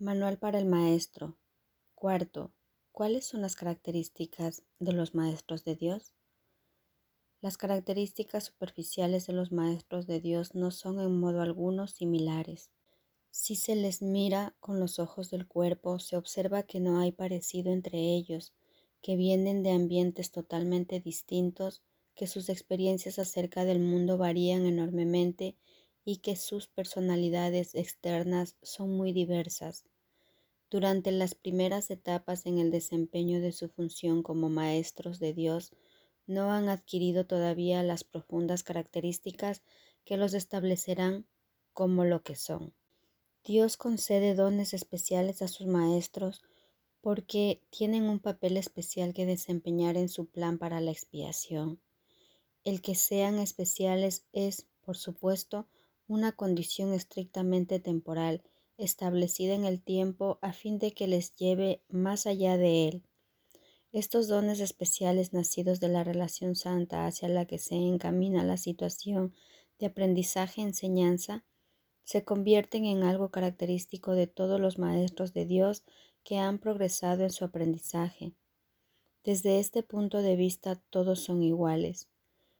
Manual para el maestro. Cuarto, ¿cuáles son las características de los maestros de Dios? Las características superficiales de los maestros de Dios no son en modo alguno similares. Si se les mira con los ojos del cuerpo, se observa que no hay parecido entre ellos, que vienen de ambientes totalmente distintos, que sus experiencias acerca del mundo varían enormemente y que sus personalidades externas son muy diversas. Durante las primeras etapas en el desempeño de su función como maestros de Dios, no han adquirido todavía las profundas características que los establecerán como lo que son. Dios concede dones especiales a sus maestros porque tienen un papel especial que desempeñar en su plan para la expiación. El que sean especiales es, por supuesto, una condición estrictamente temporal, establecida en el tiempo a fin de que les lleve más allá de él. Estos dones especiales nacidos de la relación santa hacia la que se encamina la situación de aprendizaje-enseñanza se convierten en algo característico de todos los maestros de Dios que han progresado en su aprendizaje. Desde este punto de vista todos son iguales.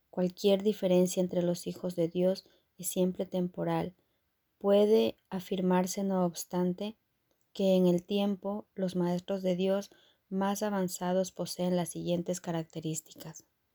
Cualquier diferencia entre los hijos de Dios siempre temporal. Puede afirmarse, no obstante, que en el tiempo los maestros de Dios más avanzados poseen las siguientes características.